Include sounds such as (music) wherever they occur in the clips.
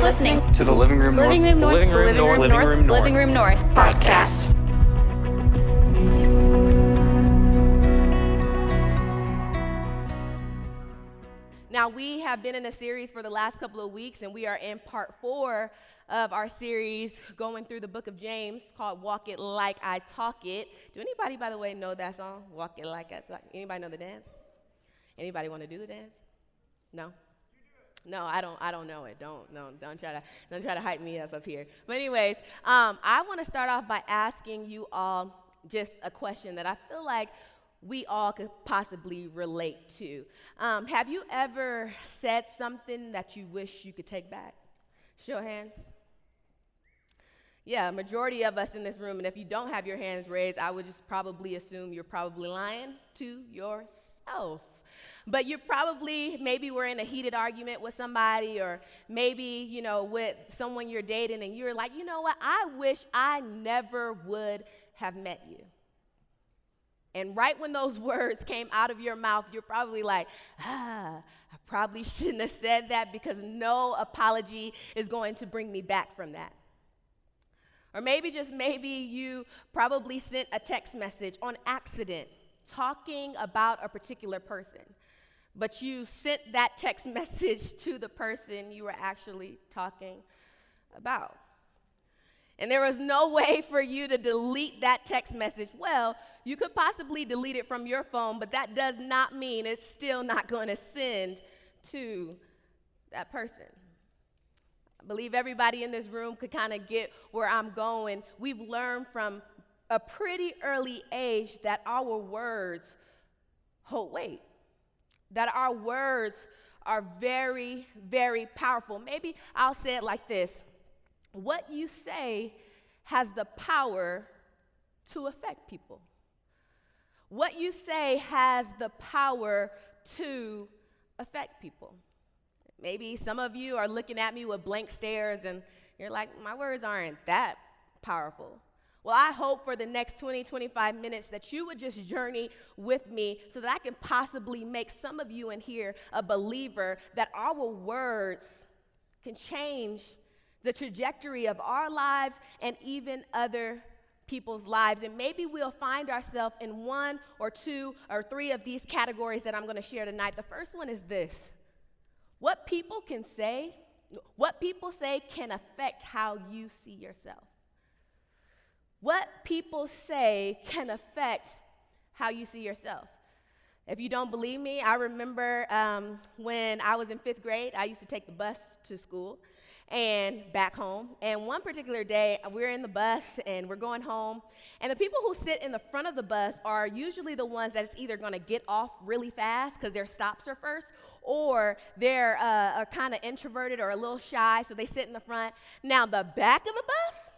listening to the Living Room North. Living Room North. Living Room North. Living Room North. Living Room North podcast. Now, we have been in a series for the last couple of weeks, and we are in part four of our series going through the book of James called Walk It Like I Talk It. Do anybody, by the way, know that song? Walk It Like I Talk Anybody know the dance? Anybody want to do the dance? No? No, I don't. I don't know it. Don't, no, don't try to, don't try to hype me up up here. But anyways, um, I want to start off by asking you all just a question that I feel like we all could possibly relate to. Um, have you ever said something that you wish you could take back? Show of hands. Yeah, majority of us in this room, and if you don't have your hands raised, I would just probably assume you're probably lying to yourself. But you're probably, maybe we're in a heated argument with somebody, or maybe, you know, with someone you're dating, and you're like, you know what, I wish I never would have met you. And right when those (laughs) words came out of your mouth, you're probably like, ah, I probably (laughs) shouldn't have said that because no apology is going to bring me back from that. Or maybe, just maybe, you probably sent a text message on accident talking about a particular person, but you sent that text (laughs) message to the person you were actually talking about. And there was no way for you to delete that text message. Well, you could possibly delete it from your phone, but that does not mean it's still not going to send to that person. I believe everybody in this room could kind of get where I'm going. We've learned from a pretty early age that our words hold weight, that our words are very, very powerful. Maybe I'll say it like this what you say has the power to affect people. What you say has the power to affect people. Maybe some of you are looking at me with blank stares and you're like, my words aren't that powerful. Well, I hope for the next 20, 25 minutes that you would just journey with me so that I can possibly make some of you in here a believer that our words can change the trajectory of our lives and even other people's lives. And maybe we'll find ourselves in one or two or three of these categories that I'm going to share tonight. The first one is this what people can say, what people say can affect how you see yourself. What people say can affect how you see yourself. If you don't believe me, I remember um, when I was in fifth grade, I used to take the bus to school and back home. And one particular day, we're in the bus and we're going home. And the people who sit in the front of the bus are usually the ones that's either going to get off really fast because their stops are first, or they're uh, kind of introverted or a little shy, so they sit in the front. Now, the back of the bus,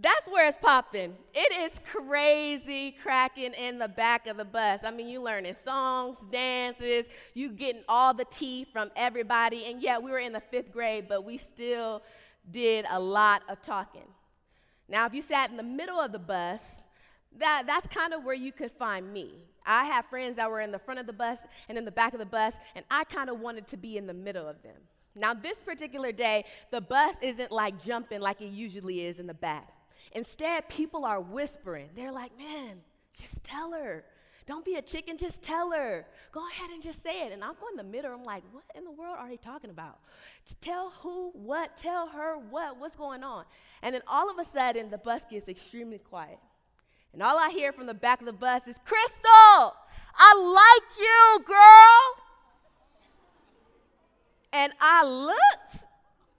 that's where it's popping. It is crazy cracking in the back of the bus. I mean, you learning songs, dances, you getting all the tea from everybody. And yeah, we were in the fifth grade, but we still did a lot of talking. Now, if you sat in the middle of the bus, that, that's kind of where you could find me. I have friends that were in the front of the bus and in the back of the bus, and I kind of wanted to be in the middle of them. Now, this particular day, the bus isn't like jumping like it usually is in the back. Instead, people are whispering. They're like, man, just tell her. Don't be a chicken, just tell her. Go ahead and just say it. And I'm in the middle. I'm like, what in the world are they talking about? Tell who, what, tell her what, what's going on? And then all of a sudden, the bus gets extremely quiet. And all I hear from the back of the bus is, Krystal, I like you, girl. And I looked,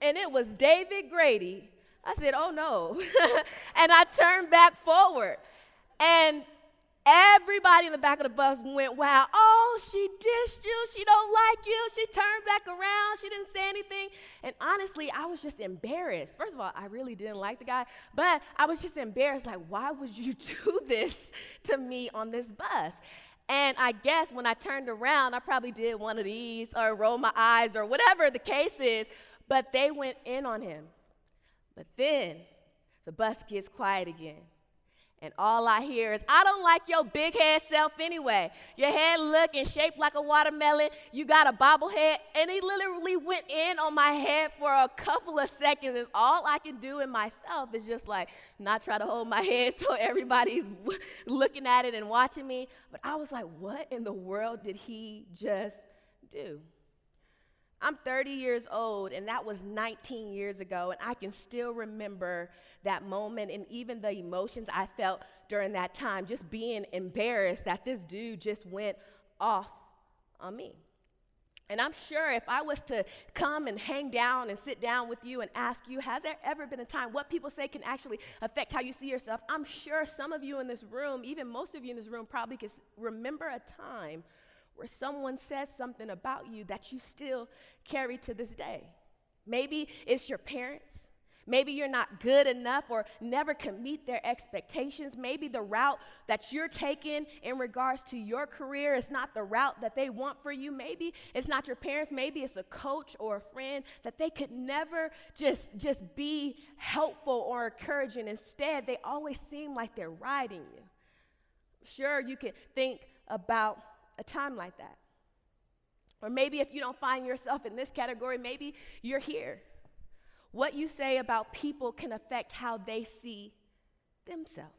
and it was David Grady I said, oh no. (laughs) and I turned back forward. And everybody in the back of the bus went, wow, oh, she dissed you. She don't like you. She turned back around. She didn't say anything. And honestly, I was just embarrassed. First of all, I really didn't like the guy, but I was just embarrassed. Like, why would you (laughs) do this to me on this bus? And I guess when I turned around, I probably did one of these or roll my eyes or whatever the case is, but they went in on him. But then the bus gets quiet again. And all I hear is, I don't like your big head self anyway. Your head looking shaped like a watermelon. You got a bobblehead. And he literally went in on my head for a couple of seconds. And all I can do in myself is just like not try to hold my head (laughs) so everybody's (laughs) looking at it and watching me. But I was like, what in the world did he just do? I'm 30 years old, and that was 19 years ago, and I can still remember that moment and even the emotions I felt during that time, just being embarrassed that this dude just went off on me. And I'm sure if I was to come and hang down and sit down with you and ask you, has there ever been a time what people say can actually affect how you see yourself? I'm sure some of you in this room, even most of you in this room, probably can remember a time where someone says something about you that you still carry to this day. Maybe it's your parents. Maybe you're not good enough or never can meet their expectations. Maybe the route that you're taking in regards to your career is not the route that they want for you. Maybe it's not your parents. Maybe it's a coach or a friend that they could never just, just be helpful or encouraging. Instead, they always seem like they're riding you. Sure, you can think about a time like that. Or maybe if you don't find yourself in this category, maybe you're here. What you say about people can affect how they see themselves.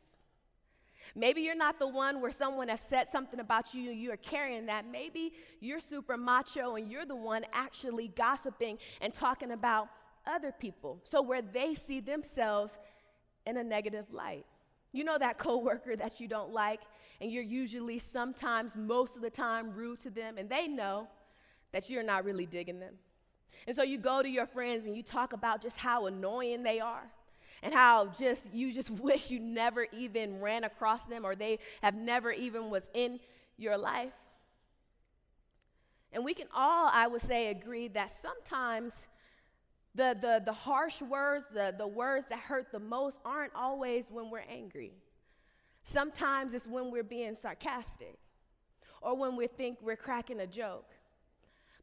Maybe you're not the one where someone has said something about you and you're carrying that. Maybe you're super macho and you're the one actually gossiping and talking about other people. So where they see themselves in a negative light. You know that coworker that you don't like, and you're usually sometimes, most of the time, rude to them, and they know that you're not really digging them. And so you go to your friends and you talk about just how annoying they are and how just you just (laughs) wish you never even ran across them or they have never even was in your life. And we can all, I would say, agree that sometimes the, the, the harsh words, the, the words that hurt the most, aren't always when we're angry. Sometimes it's when we're being sarcastic or when we think we're cracking a joke.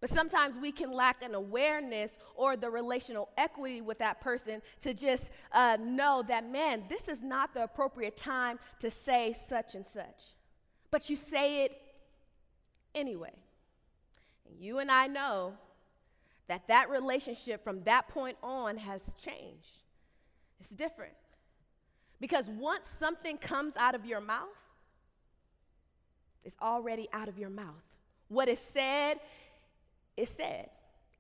But sometimes we can lack an awareness or the relational equity with that person to just uh, know that, man, this is not the appropriate time to say such and such. But you say it anyway. And you and I know that that relationship from that point on has changed. It's different. Because once something comes out of your mouth, it's already out of your mouth. What is said is said.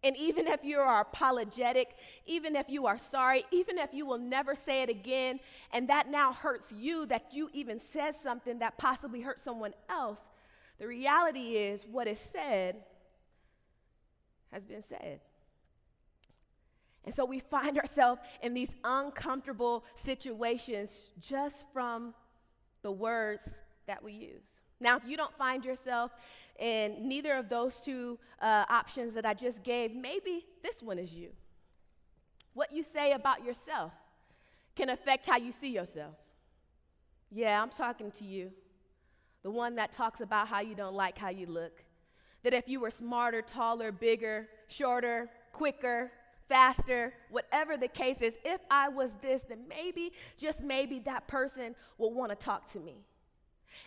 And even if you are apologetic, even if you are sorry, even if you will never say it again, and that now hurts you that you even said something that possibly hurt someone else, the reality is what is said has been said. And so we find ourselves in these uncomfortable situations just from the words that we use. Now, if you don't find yourself in neither of those two uh, options that I just gave, maybe this one is you. What you say about yourself can affect how you see yourself. Yeah, I'm talking to you. The one that talks about how you don't like how you look that if you were smarter, taller, bigger, shorter, quicker, faster, whatever the case is, if I was this, then maybe, just maybe, that person will want to talk to me.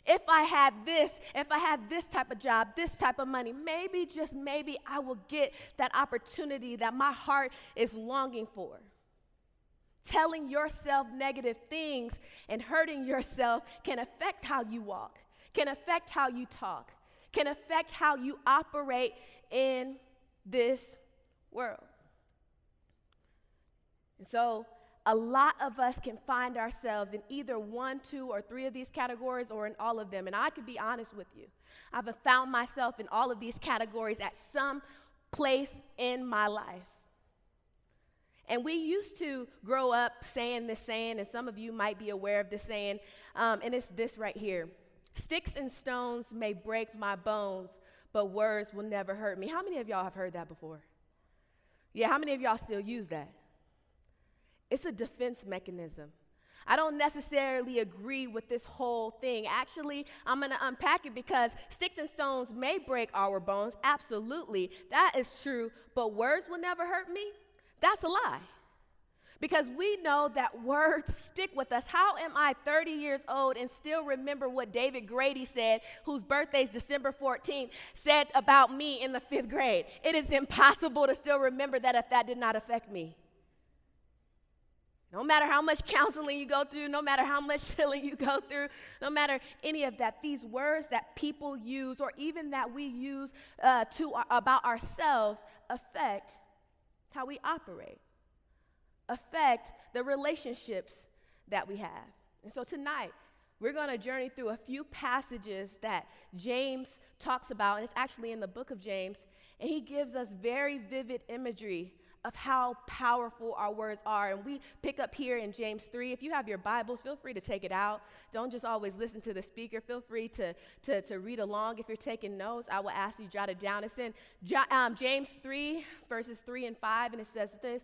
If I had this, if I had this type of job, this type of money, maybe, just maybe, I will get that opportunity that my heart is longing for. Telling yourself negative things and hurting yourself can affect how you walk, can affect how you talk, can affect how you operate in this world. And so, a lot of us can find ourselves in either one, two, or three of these categories or in all of them. And I could be honest with you. I've found myself in all of these categories at some place in my life. And we used to grow up saying this saying, and some of you might be aware of this saying, um, and it's this right here Sticks and stones may break my bones, but words will never hurt me. How many of y'all have heard that before? Yeah, how many of y'all still use that? It's a defense mechanism. I don't necessarily agree with this whole thing. Actually, I'm going to unpack it because sticks and stones may break our bones. Absolutely. That is true. But words will never hurt me. That's a lie. Because we know that words stick with us. How am I 30 years old and still remember what David Grady said, whose birthday is December 14th, said about me in the fifth grade? It is impossible to still remember that if that did not affect me. No matter how much counseling you go through, no matter how much (laughs) healing you go through, no matter any of that, these words that people use or even that we use uh, to uh, about ourselves affect how we operate, affect the relationships that we have. And so tonight, we're going to journey through a few passages that James talks about, and it's actually in the book of James, and he gives us very vivid imagery of how powerful our words are. And we pick up here in James 3. If you have your Bibles, feel free to take it out. Don't just always listen to the speaker. Feel free to, to, to read along. If you're taking notes, I will ask you to jot it down. It's in um, James 3, verses 3 and 5, and it says this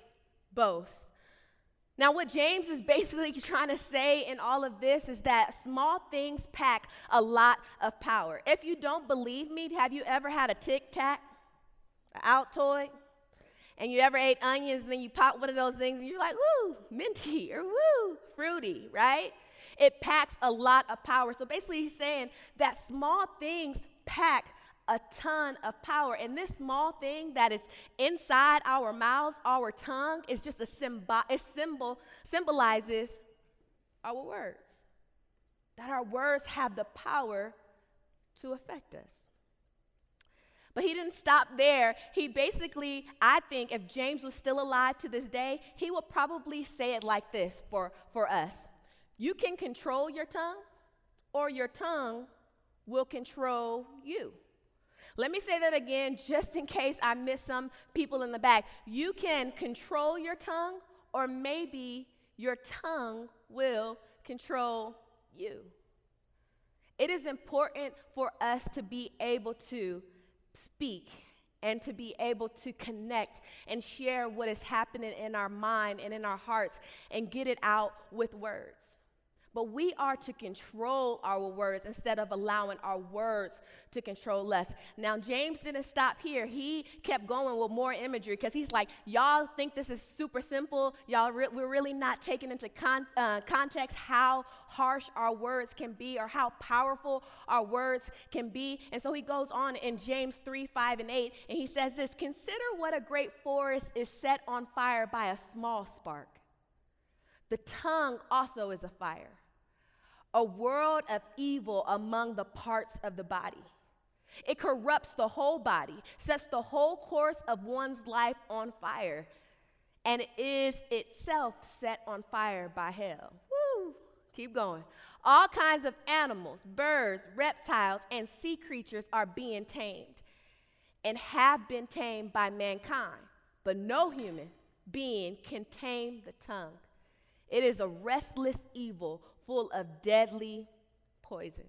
boast. Now, what James is (laughs) basically trying to say in all of this is that small things pack a lot of power. If you don't believe me, have you ever had a tic tac? An Altoid, and you ever ate onions and then you pop one of those things and you're like, woo, minty or woo, fruity, right? It packs a lot of power. So basically, he's saying that small things pack a ton of power. And this small thing that is inside our mouths, our tongue, is just a symbol, it symbol symbolizes our words. That our words have the power to affect us. But he didn't stop there. He basically, I think, if James was still alive to this day, he would probably say it like this for, for us You can control your tongue, or your tongue will control you. Let me say that again, just in case I miss some people in the back. You can control your tongue, or maybe your tongue will control you. It is important for us to be able to speak and to be able to connect and share what is happening in our mind and in our hearts and get it out with words. But we are to control our words instead of allowing our words to control us. Now, James didn't stop here. He kept going with more imagery because he's like, y'all think this is super simple. Y'all, re- we're really not taking into con- uh, context how harsh our words can be or how powerful our words can be. And so he goes on in James 3 5 and 8, and he says this Consider what a great forest is set on fire by a small spark. The tongue also is a fire a world of evil among the parts of the body. It corrupts the whole body, sets the whole course of one's life on fire, and is itself set on fire by hell. Woo! Keep going. All kinds of animals, birds, reptiles, and sea creatures are being tamed and have been tamed by mankind, but no human being can tame the tongue. It is a restless evil full of deadly poison.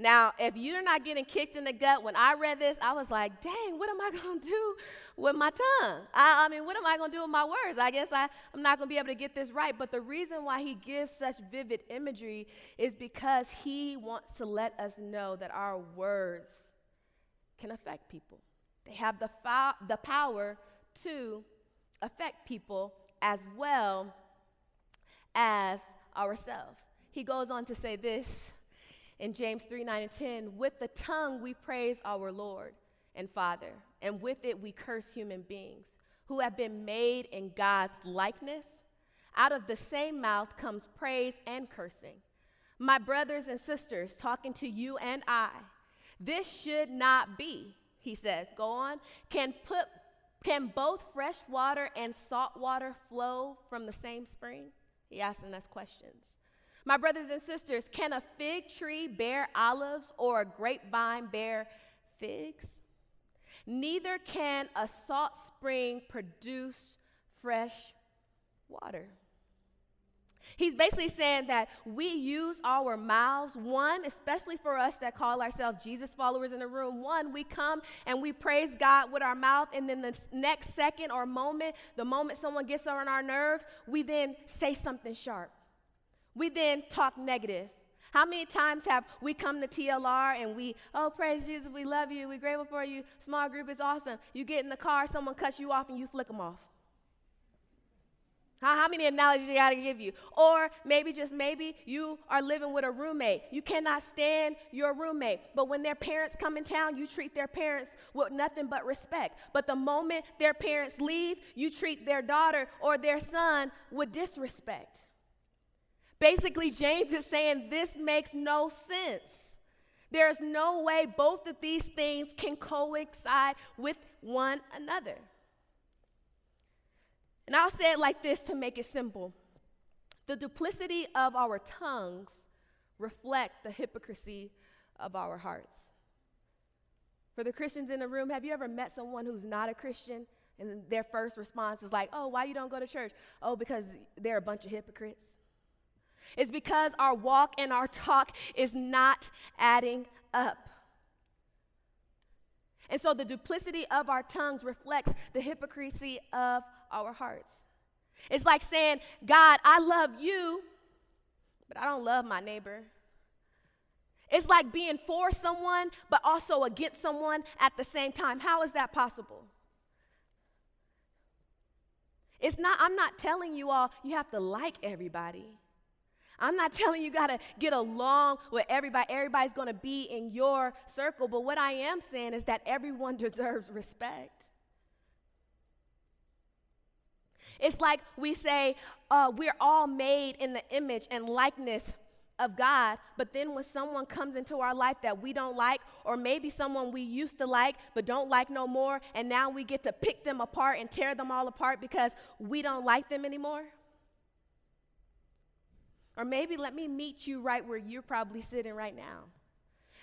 Now, if you're not getting kicked in the gut, when I read this, I was like, dang, what am I (laughs) going to do with my tongue? I, I, mean, what am I going to do with my words? I guess I, I'm not going to be able to get this right. But the reason why he gives such vivid imagery is because he wants to let us know that our words can affect people. They have the, fo- the power to affect people as well as ourselves. He goes on to say this in James 3 9 and 10 With the tongue we praise our Lord and Father, and with it we curse human beings who have been made in God's likeness. Out of the same mouth comes praise and cursing. My brothers and sisters, talking to you and I, this should not be, he says. Go on. Can put can both fresh water and salt water flow from the same spring? He asking us questions. My brothers and sisters, can a fig tree bear olives or a grapevine bear figs? Neither can a salt spring produce fresh water. He's basically saying that we use our mouths, one, especially for us that call ourselves Jesus followers in the room, one, we come and we praise God with our mouth, and then the next second or moment, the moment someone gets on our nerves, we then say something sharp. We then talk negative. How many times have we come to TLR and we, oh, praise Jesus, we love you, we're grateful for you, small group is awesome. You get in the car, someone cuts you off, and you flick them off. How, how many analogies do I gotta give you? Or maybe, just maybe, you are living with a roommate. You cannot stand your roommate. But when their parents come in town, you treat their parents with nothing but respect. But the moment their parents leave, you treat their daughter or their son with disrespect. Basically, James is saying this makes no sense. There's no way both of these things can coincide with one another. And I'll say it like this to make it simple the duplicity of our tongues reflect the hypocrisy of our hearts. For the Christians in the room, have you ever met someone who's not a Christian and their first response is like, "Oh, why you don't go to church?" "Oh, because they're a bunch of hypocrites." It's because our walk and our talk is not adding up. And so the duplicity of our tongues reflects the hypocrisy of our hearts. It's like saying, God, I love you, but I don't love my neighbor. It's like being for someone, but also against someone at the same time. How is that possible? It's not, I'm not telling you all you have to like everybody. I'm not (laughs) telling you got to get along with everybody. Everybody's to be in your circle. But what I am saying is that everyone (laughs) deserves respect. It's like we say, uh, we're all made in the image and likeness of God, but then when someone comes into our life that we don't like, or maybe someone we used to like but don't like no more, and now we get to pick them apart and tear them all apart because we don't like them anymore. Or maybe let me meet you right where you're probably sitting right now.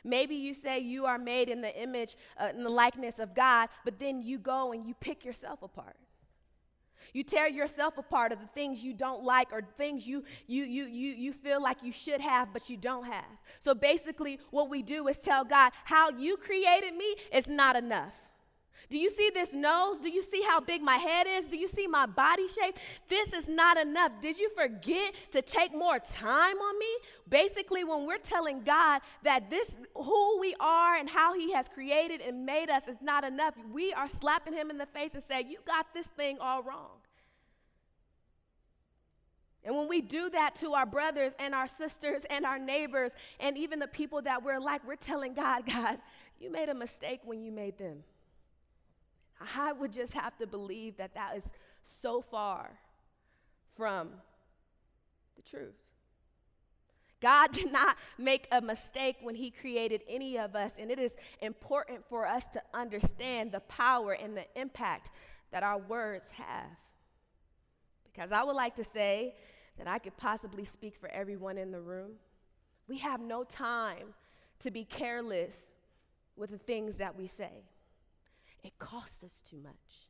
Maybe you say you are made in the image, uh, in the likeness of God, but then you go and you pick yourself apart. You tear yourself apart of the things you don't like or things you, you, you, you, you feel like you should have, but you don't have. So basically, what we do is tell God, how you created me is not enough. Do you see this nose? Do you see how big my head is? Do you see my body shape? This is not enough. Did you forget to take more time on me? Basically, when we're telling God that this who we are and how he has created and made us is not enough, we are slapping him in the face and saying, "You got this thing all wrong." And when we do that to our brothers and our sisters and our neighbors and even the people that we're like, we're telling God, God, you made a mistake when you made them. I would just have to believe that that is so far from the truth. God did not make a mistake when He created any of us, and it is important for us to understand the power and the impact that our words have. Because I would like to say that I could possibly speak for everyone in the room. We have no time to be careless with the things that we say. It costs us too much.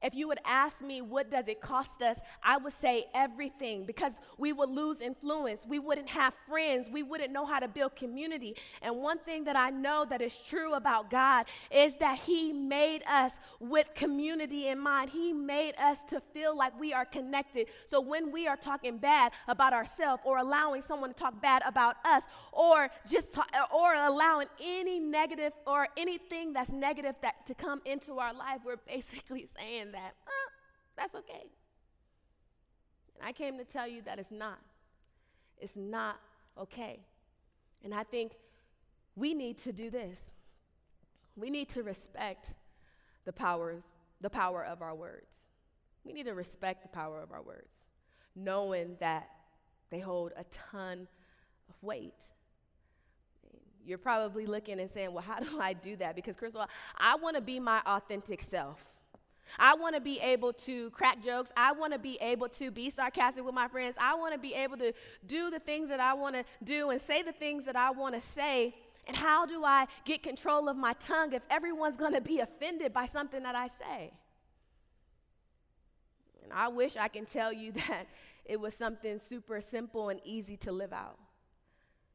If you would ask me, what does it cost us? I would say everything because we would lose influence. We wouldn't have friends. We wouldn't know how to build community. And one thing that I know that is true about God is that He made us with community in mind. He made us to feel like we are connected. So when we are talking bad about ourselves or allowing someone to talk bad about us or just talk, or allowing any negative or anything that's negative that to come into our life, we're basically (laughs) saying that, uh, that's okay. And I came to tell you that it's not. It's not okay. And I think we need to do this. We need to respect the powers, the power of our words. We need to respect the power of our words, knowing that they hold a ton of weight. You're probably looking and saying, Well, how do I do that? Because, Krystal, I want to be my authentic self. I want to be able to crack jokes. I want to be able to be sarcastic with my friends. I want to be able to do the things that I want to do and say the things that I want to say. And how do I get control of my tongue if everyone's going to be offended by something that I say? And I wish I can tell you (laughs) that it was something super simple and easy to live out.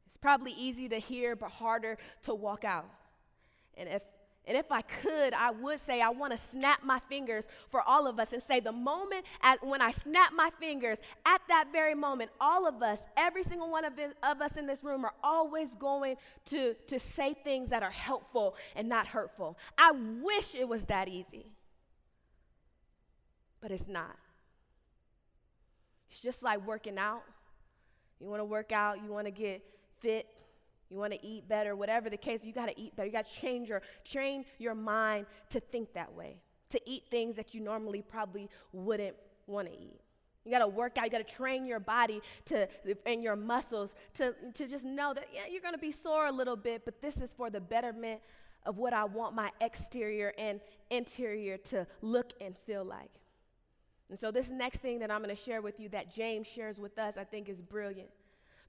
It's probably easy to hear, but harder to walk out. And if and if I could, I would say I want to snap my fingers for all of us and say the moment at, when I snap my fingers, at that very moment, all of us, every single one of, it, of us in this room are always going to, to say things that are helpful and not hurtful. I wish it was that easy, but it's not. It's just like working out. You want to work out, you want to get fit, you want to eat better, whatever the case, you got to eat better. You got to change your train your mind to think that way, to eat things that you normally probably wouldn't want to eat. You got to work out. You got to train your body to and your muscles to to just know that yeah, you're going to be sore a little bit, but this is for the betterment of what I want my exterior and interior to look and feel like. And so this next thing that I'm going to share with you that James shares with us, I think is brilliant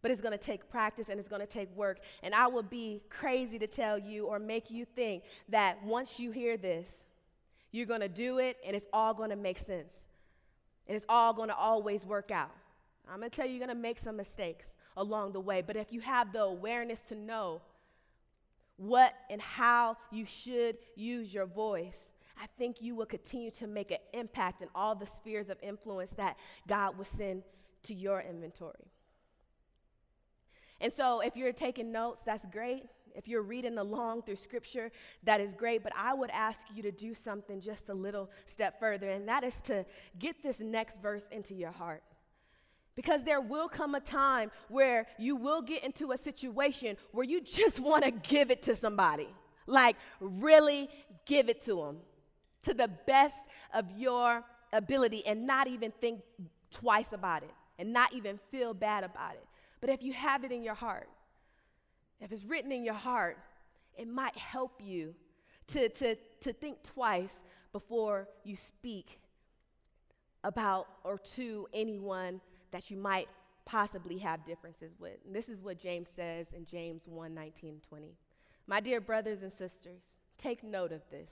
but it's going to take practice and it's going to take work. And I would be crazy to tell you or make you think that once you hear this, you're going to do it and it's all going to make sense. And it's all going to always work out. I'm going to tell you, you're going to make some mistakes along the way. But if you have the awareness to know what and how you should use your voice, I think you will continue to make an impact in all the spheres of influence that God will send to your inventory. And so, if you're taking notes, that's great. If you're reading along through scripture, that is great. But I would ask you to do something just a little step further, and that is to get this next verse into your heart. Because there will come a time where you will get into a situation where you just (laughs) want to give it to somebody. Like, really give it to them to the best of your ability and not even think twice about it and not even feel bad about it. But if you have it in your heart, if it's written in your heart, it might help you to, to, to think twice before you speak about or to anyone that you might possibly have differences with. And this is what James says in James 1 19 20. My dear brothers and sisters, take note of this.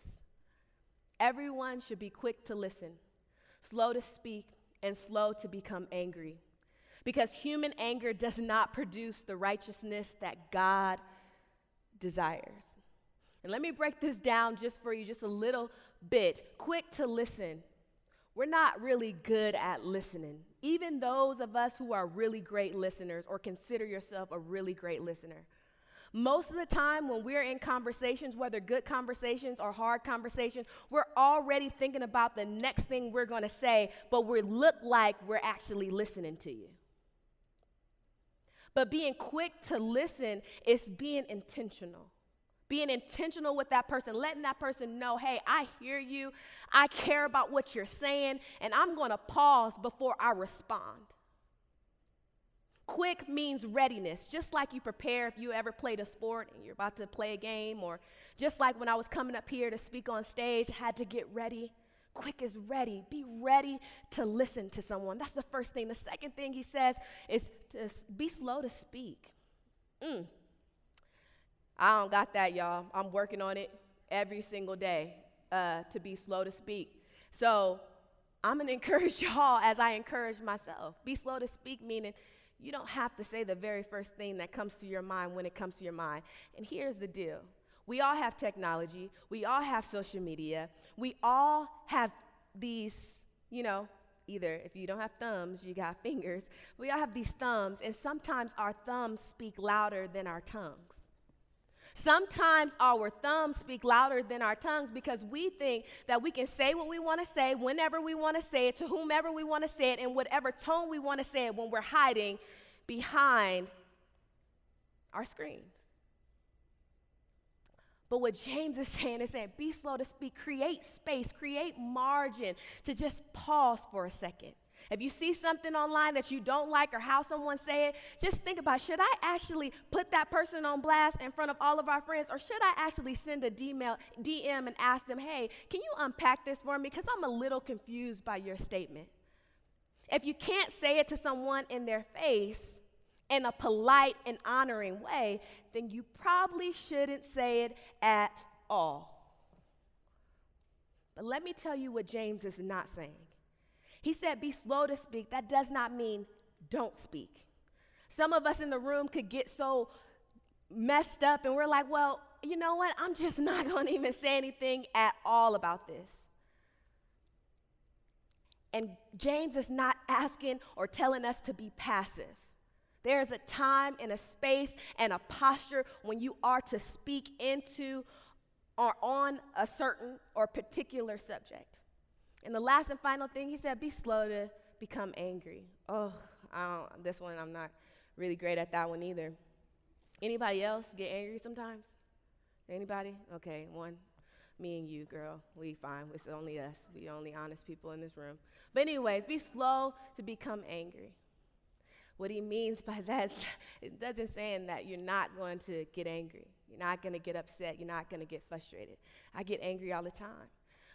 Everyone should be quick to listen, slow to speak, and slow to become angry because human anger does not produce the righteousness that God desires. And let me break this down just for you, just a little bit. Quick to listen. We're not really good at listening. Even those of us who are really great listeners or consider yourself a really great listener. Most of the time, when we're in conversations, whether good conversations or hard conversations, we're already thinking about the next thing we're going to say, but we look like we're actually listening to you. But being quick to listen is being intentional. Being intentional with that person, letting that person know, hey, I hear you, I care about what you're saying, and I'm gonna pause before I respond. Quick means readiness, just like you prepare if you ever played a sport and you're about to play a game, or just like when I was coming up here to speak on stage, I had to get ready. Quick is ready. Be ready to listen to someone. That's the first thing. The second thing he says is to be slow to speak. Mm. I don't got that, y'all. I'm working on it every single day uh, to be slow to speak. So I'm to (laughs) encourage y'all as I encourage myself. Be slow to speak, meaning you don't have to say the very first thing that comes to your mind when it comes to your mind. And here's the deal we all have technology, we all have social media, we all have these, you know, either if you don't have thumbs, you got (laughs) fingers. We all have these thumbs, and sometimes our thumbs speak louder than our tongues. Sometimes our thumbs speak louder than our tongues because we think that we can say what we want to say whenever we want to say it to whomever we want to say it in whatever tone we want to say it when we're hiding behind our screens. But what James is saying is saying, be slow to speak, create space, create margin to just pause for a second. If you see something online that you don't like or how someone say it, just think about should I actually put that person on blast in front of all of our friends or should I actually send a DM, DM and ask them, "Hey, can you unpack this for me because I'm a little confused by your statement." If you can't say it to someone in their face, in a polite and honoring way, then you probably shouldn't say it at all. But let me tell you what James is not saying. He said, Be slow to speak. That does not mean don't speak. Some of us in the room could get so messed up and we're like, Well, you know what? I'm just (laughs) not going to even say anything at all about this. And James is not asking or telling us to be passive. There is a time and a space and a posture when you are to speak into or on a certain or particular subject. And the last and final thing he said, be slow to become angry. Oh, this one I'm not really great at that one either. Anybody else get angry sometimes? Anybody? Okay, one. Me and you, girl. We fine. It's only us. We only honest people in this room. But anyways, be slow to become angry. What he means by that is it doesn't saying that you're not going to get angry. You're not going to get upset. You're not going to get frustrated. I get angry all the time.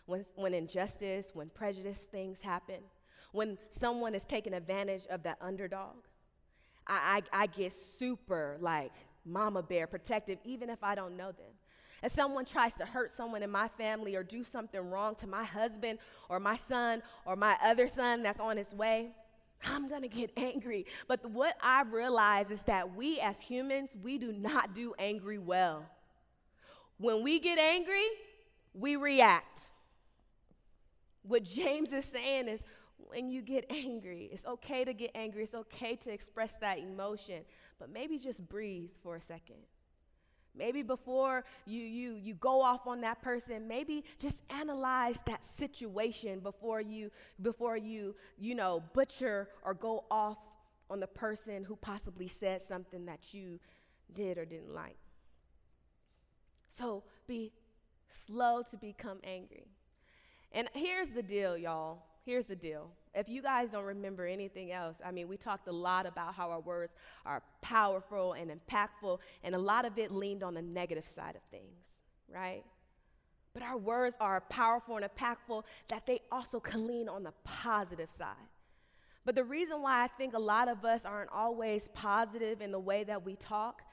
When, when injustice, when prejudice things happen, when someone is taking advantage of that underdog, I, I, I get super like mama bear protective, even if I don't know them. If someone tries to hurt someone in my family or do something wrong to my husband or my son or my other son that's on his way, I'm gonna get angry. But what I've realized is that we as humans, we do not do angry well. When we get angry, we react. What James is saying is when you get angry, it's okay to get angry, it's okay to express that emotion, but maybe just breathe for a second. Maybe before you, you, you go off on that person, maybe just analyze that situation before you, before you, you know, butcher or go off on the person who possibly said something that you did or didn't like. So be slow to become angry. And here's the deal, y'all. Here's the deal if you guys don't remember anything else, I mean, we talked a lot about how our words are powerful and impactful, and a lot of it leaned on the negative side of things, right? But our words are powerful and impactful that they also can lean on the positive side. But the reason why I think a lot of us aren't always positive in the way that we talk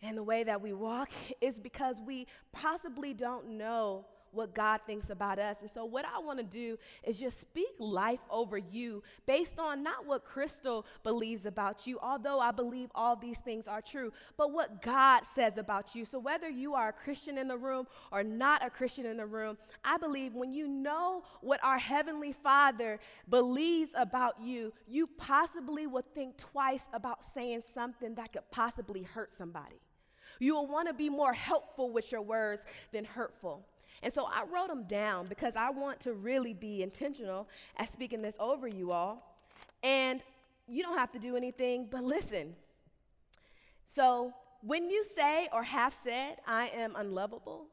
and the way that we walk (laughs) is because we possibly don't know what God thinks about us. And so, what I want to do is just speak life over you based on not what Krystal believes about you, although I believe all these things are true, but what God says about you. So, whether you are a Christian in the room or not a Christian in the room, I believe when you know what our Heavenly Father believes about you, you possibly will think twice about saying something that could possibly hurt somebody. You will want to be more helpful with your words than hurtful. And so I wrote them down because I want to really be intentional at speaking this over you all. And you don't have to do anything but listen. So when you say or have said, I am unlovable,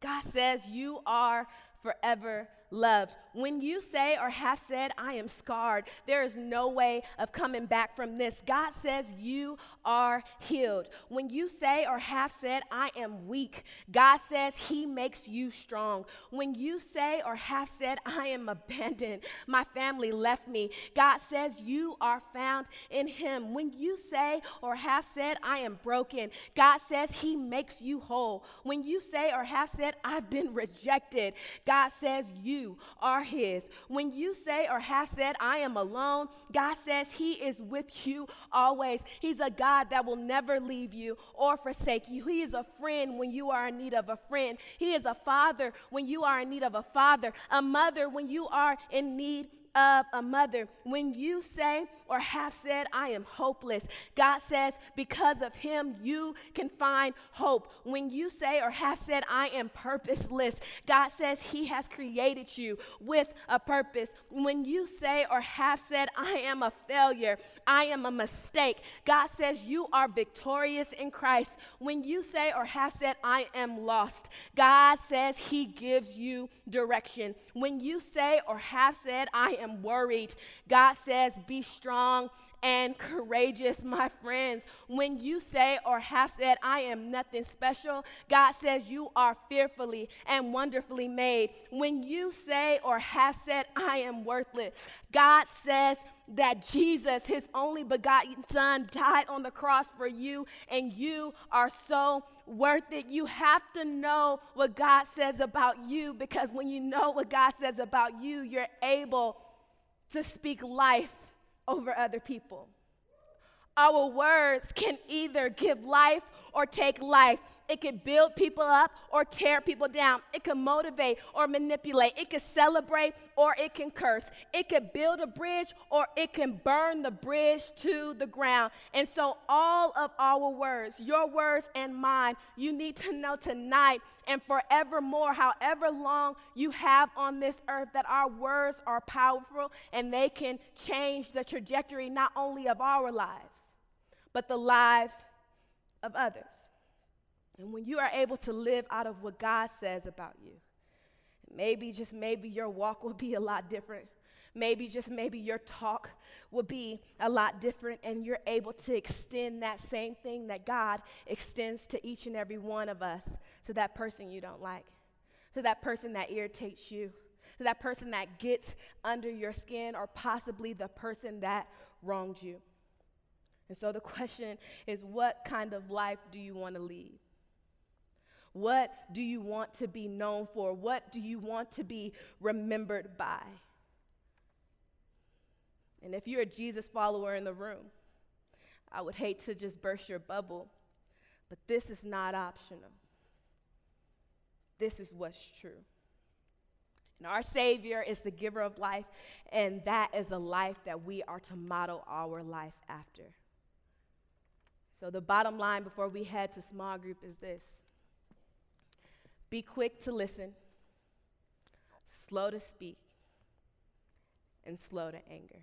God says you are forever loved. When you say or have said, I am scarred, there is no way of coming back from this. God says you are healed. When you say or have said, I am weak, God says He makes you strong. When you say or have said, I am abandoned, my family left me, God says you are found in Him. When you say or have said, I am broken, God says He makes you whole. When you say or have said, I've been rejected, God says you you are His. When you say or have said, I am alone, God says He is with you always. He's a God that will never leave you or forsake you. He is a friend when you are in need of a friend. He is a father when you are in need of a father, a mother when you are in need of a mother. When you say or have said, I am hopeless, God says, because of him, you can find hope. When you say or have said, I am purposeless, God says he has created you with a purpose. When you say or have said, I am a failure, I am a mistake, God says you are victorious in Christ. When you say or have said, I am lost, God says he gives you direction. When you say or have said, I am worried, God says, be strong and courageous, my friends. When you say or have said, I am nothing special, God says you are fearfully and wonderfully made. When you say or have said, I am worthless, God says, that Jesus, his only begotten Son, died on the cross for you, and you are so worth it. You have to know what God says about you because when you know what God says about you, you're able to speak life over other people. Our words can either give life or take life. It can build people up or tear people down. It can motivate or manipulate. It can celebrate or it can curse. It can build a bridge or it can burn the bridge to the ground. And so, all of our words, your words and mine, you need to know tonight and forevermore, however long you have on this earth, that our words are powerful and they can change the trajectory not only of our lives, but the lives of others. And when you are able to live out of what God says about you, maybe, just maybe, your walk will be a lot different. Maybe, just maybe, your talk will be a lot different, and you're able to extend that same thing that God extends to each and every one of us to that person you don't like, to that person that irritates you, to that person that gets under your skin, or possibly the person that wronged you. And so the (laughs) question is what kind of life do you want to lead? What do you want to be known for? What do you want to be remembered by? And if you're a Jesus follower in the room, I would hate to just burst your bubble, but this is not optional. This is what's true. And our Savior is the giver of life, and that is a life that we are to model our life after. So, the bottom line before we head to small group is this be quick to listen, slow to speak, and slow to anger.